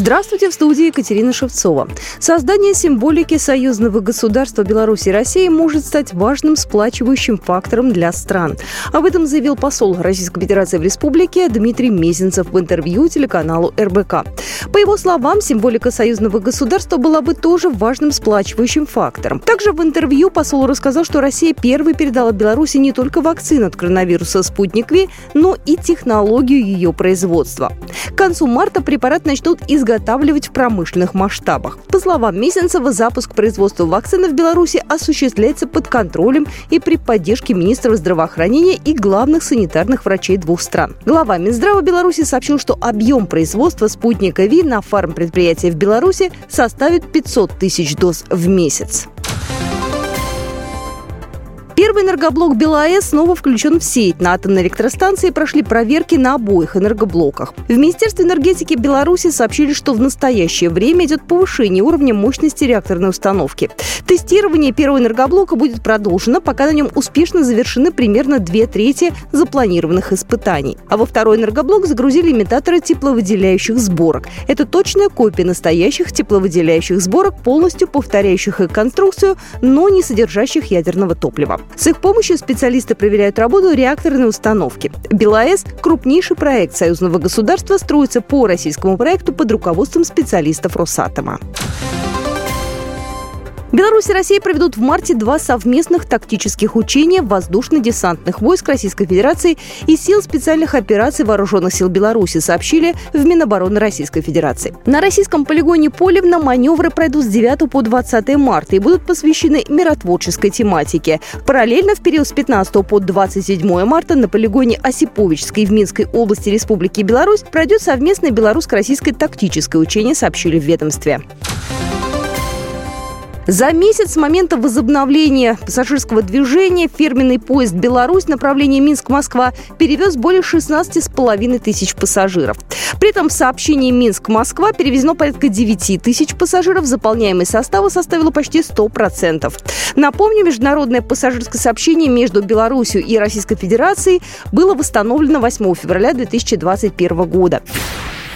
Здравствуйте, в студии Екатерина Шевцова. Создание символики союзного государства Беларуси и России может стать важным сплачивающим фактором для стран. Об этом заявил посол Российской Федерации в республике Дмитрий Мезенцев в интервью телеканалу РБК. По его словам, символика союзного государства была бы тоже важным сплачивающим фактором. Также в интервью посол рассказал, что Россия первой передала Беларуси не только вакцину от коронавируса «Спутник Ви», но и технологию ее производства. К концу марта препарат начнут изготавливать в промышленных масштабах. По словам Месенцева, запуск производства вакцины в Беларуси осуществляется под контролем и при поддержке министров здравоохранения и главных санитарных врачей двух стран. Глава Минздрава Беларуси сообщил, что объем производства спутника ВИ на фармпредприятии в Беларуси составит 500 тысяч доз в месяц. Первый энергоблок БелАЭС снова включен в сеть. На атомной электростанции прошли проверки на обоих энергоблоках. В Министерстве энергетики Беларуси сообщили, что в настоящее время идет повышение уровня мощности реакторной установки. Тестирование первого энергоблока будет продолжено, пока на нем успешно завершены примерно две трети запланированных испытаний. А во второй энергоблок загрузили имитаторы тепловыделяющих сборок. Это точная копия настоящих тепловыделяющих сборок, полностью повторяющих их конструкцию, но не содержащих ядерного топлива. С их помощью специалисты проверяют работу реакторной установки. БелАЭС – крупнейший проект союзного государства, строится по российскому проекту под руководством специалистов Росатома. Беларусь и Россия проведут в марте два совместных тактических учения воздушно-десантных войск Российской Федерации и сил специальных операций Вооруженных сил Беларуси, сообщили в Минобороны Российской Федерации. На российском полигоне Полевна маневры пройдут с 9 по 20 марта и будут посвящены миротворческой тематике. Параллельно в период с 15 по 27 марта на полигоне Осиповичской в Минской области Республики Беларусь пройдет совместное белорусско-российское тактическое учение, сообщили в ведомстве. За месяц с момента возобновления пассажирского движения фирменный поезд «Беларусь» направление Минск-Москва перевез более 16,5 тысяч пассажиров. При этом в сообщении Минск-Москва перевезено порядка 9 тысяч пассажиров. Заполняемость состава составила почти 100%. Напомню, международное пассажирское сообщение между Беларусью и Российской Федерацией было восстановлено 8 февраля 2021 года.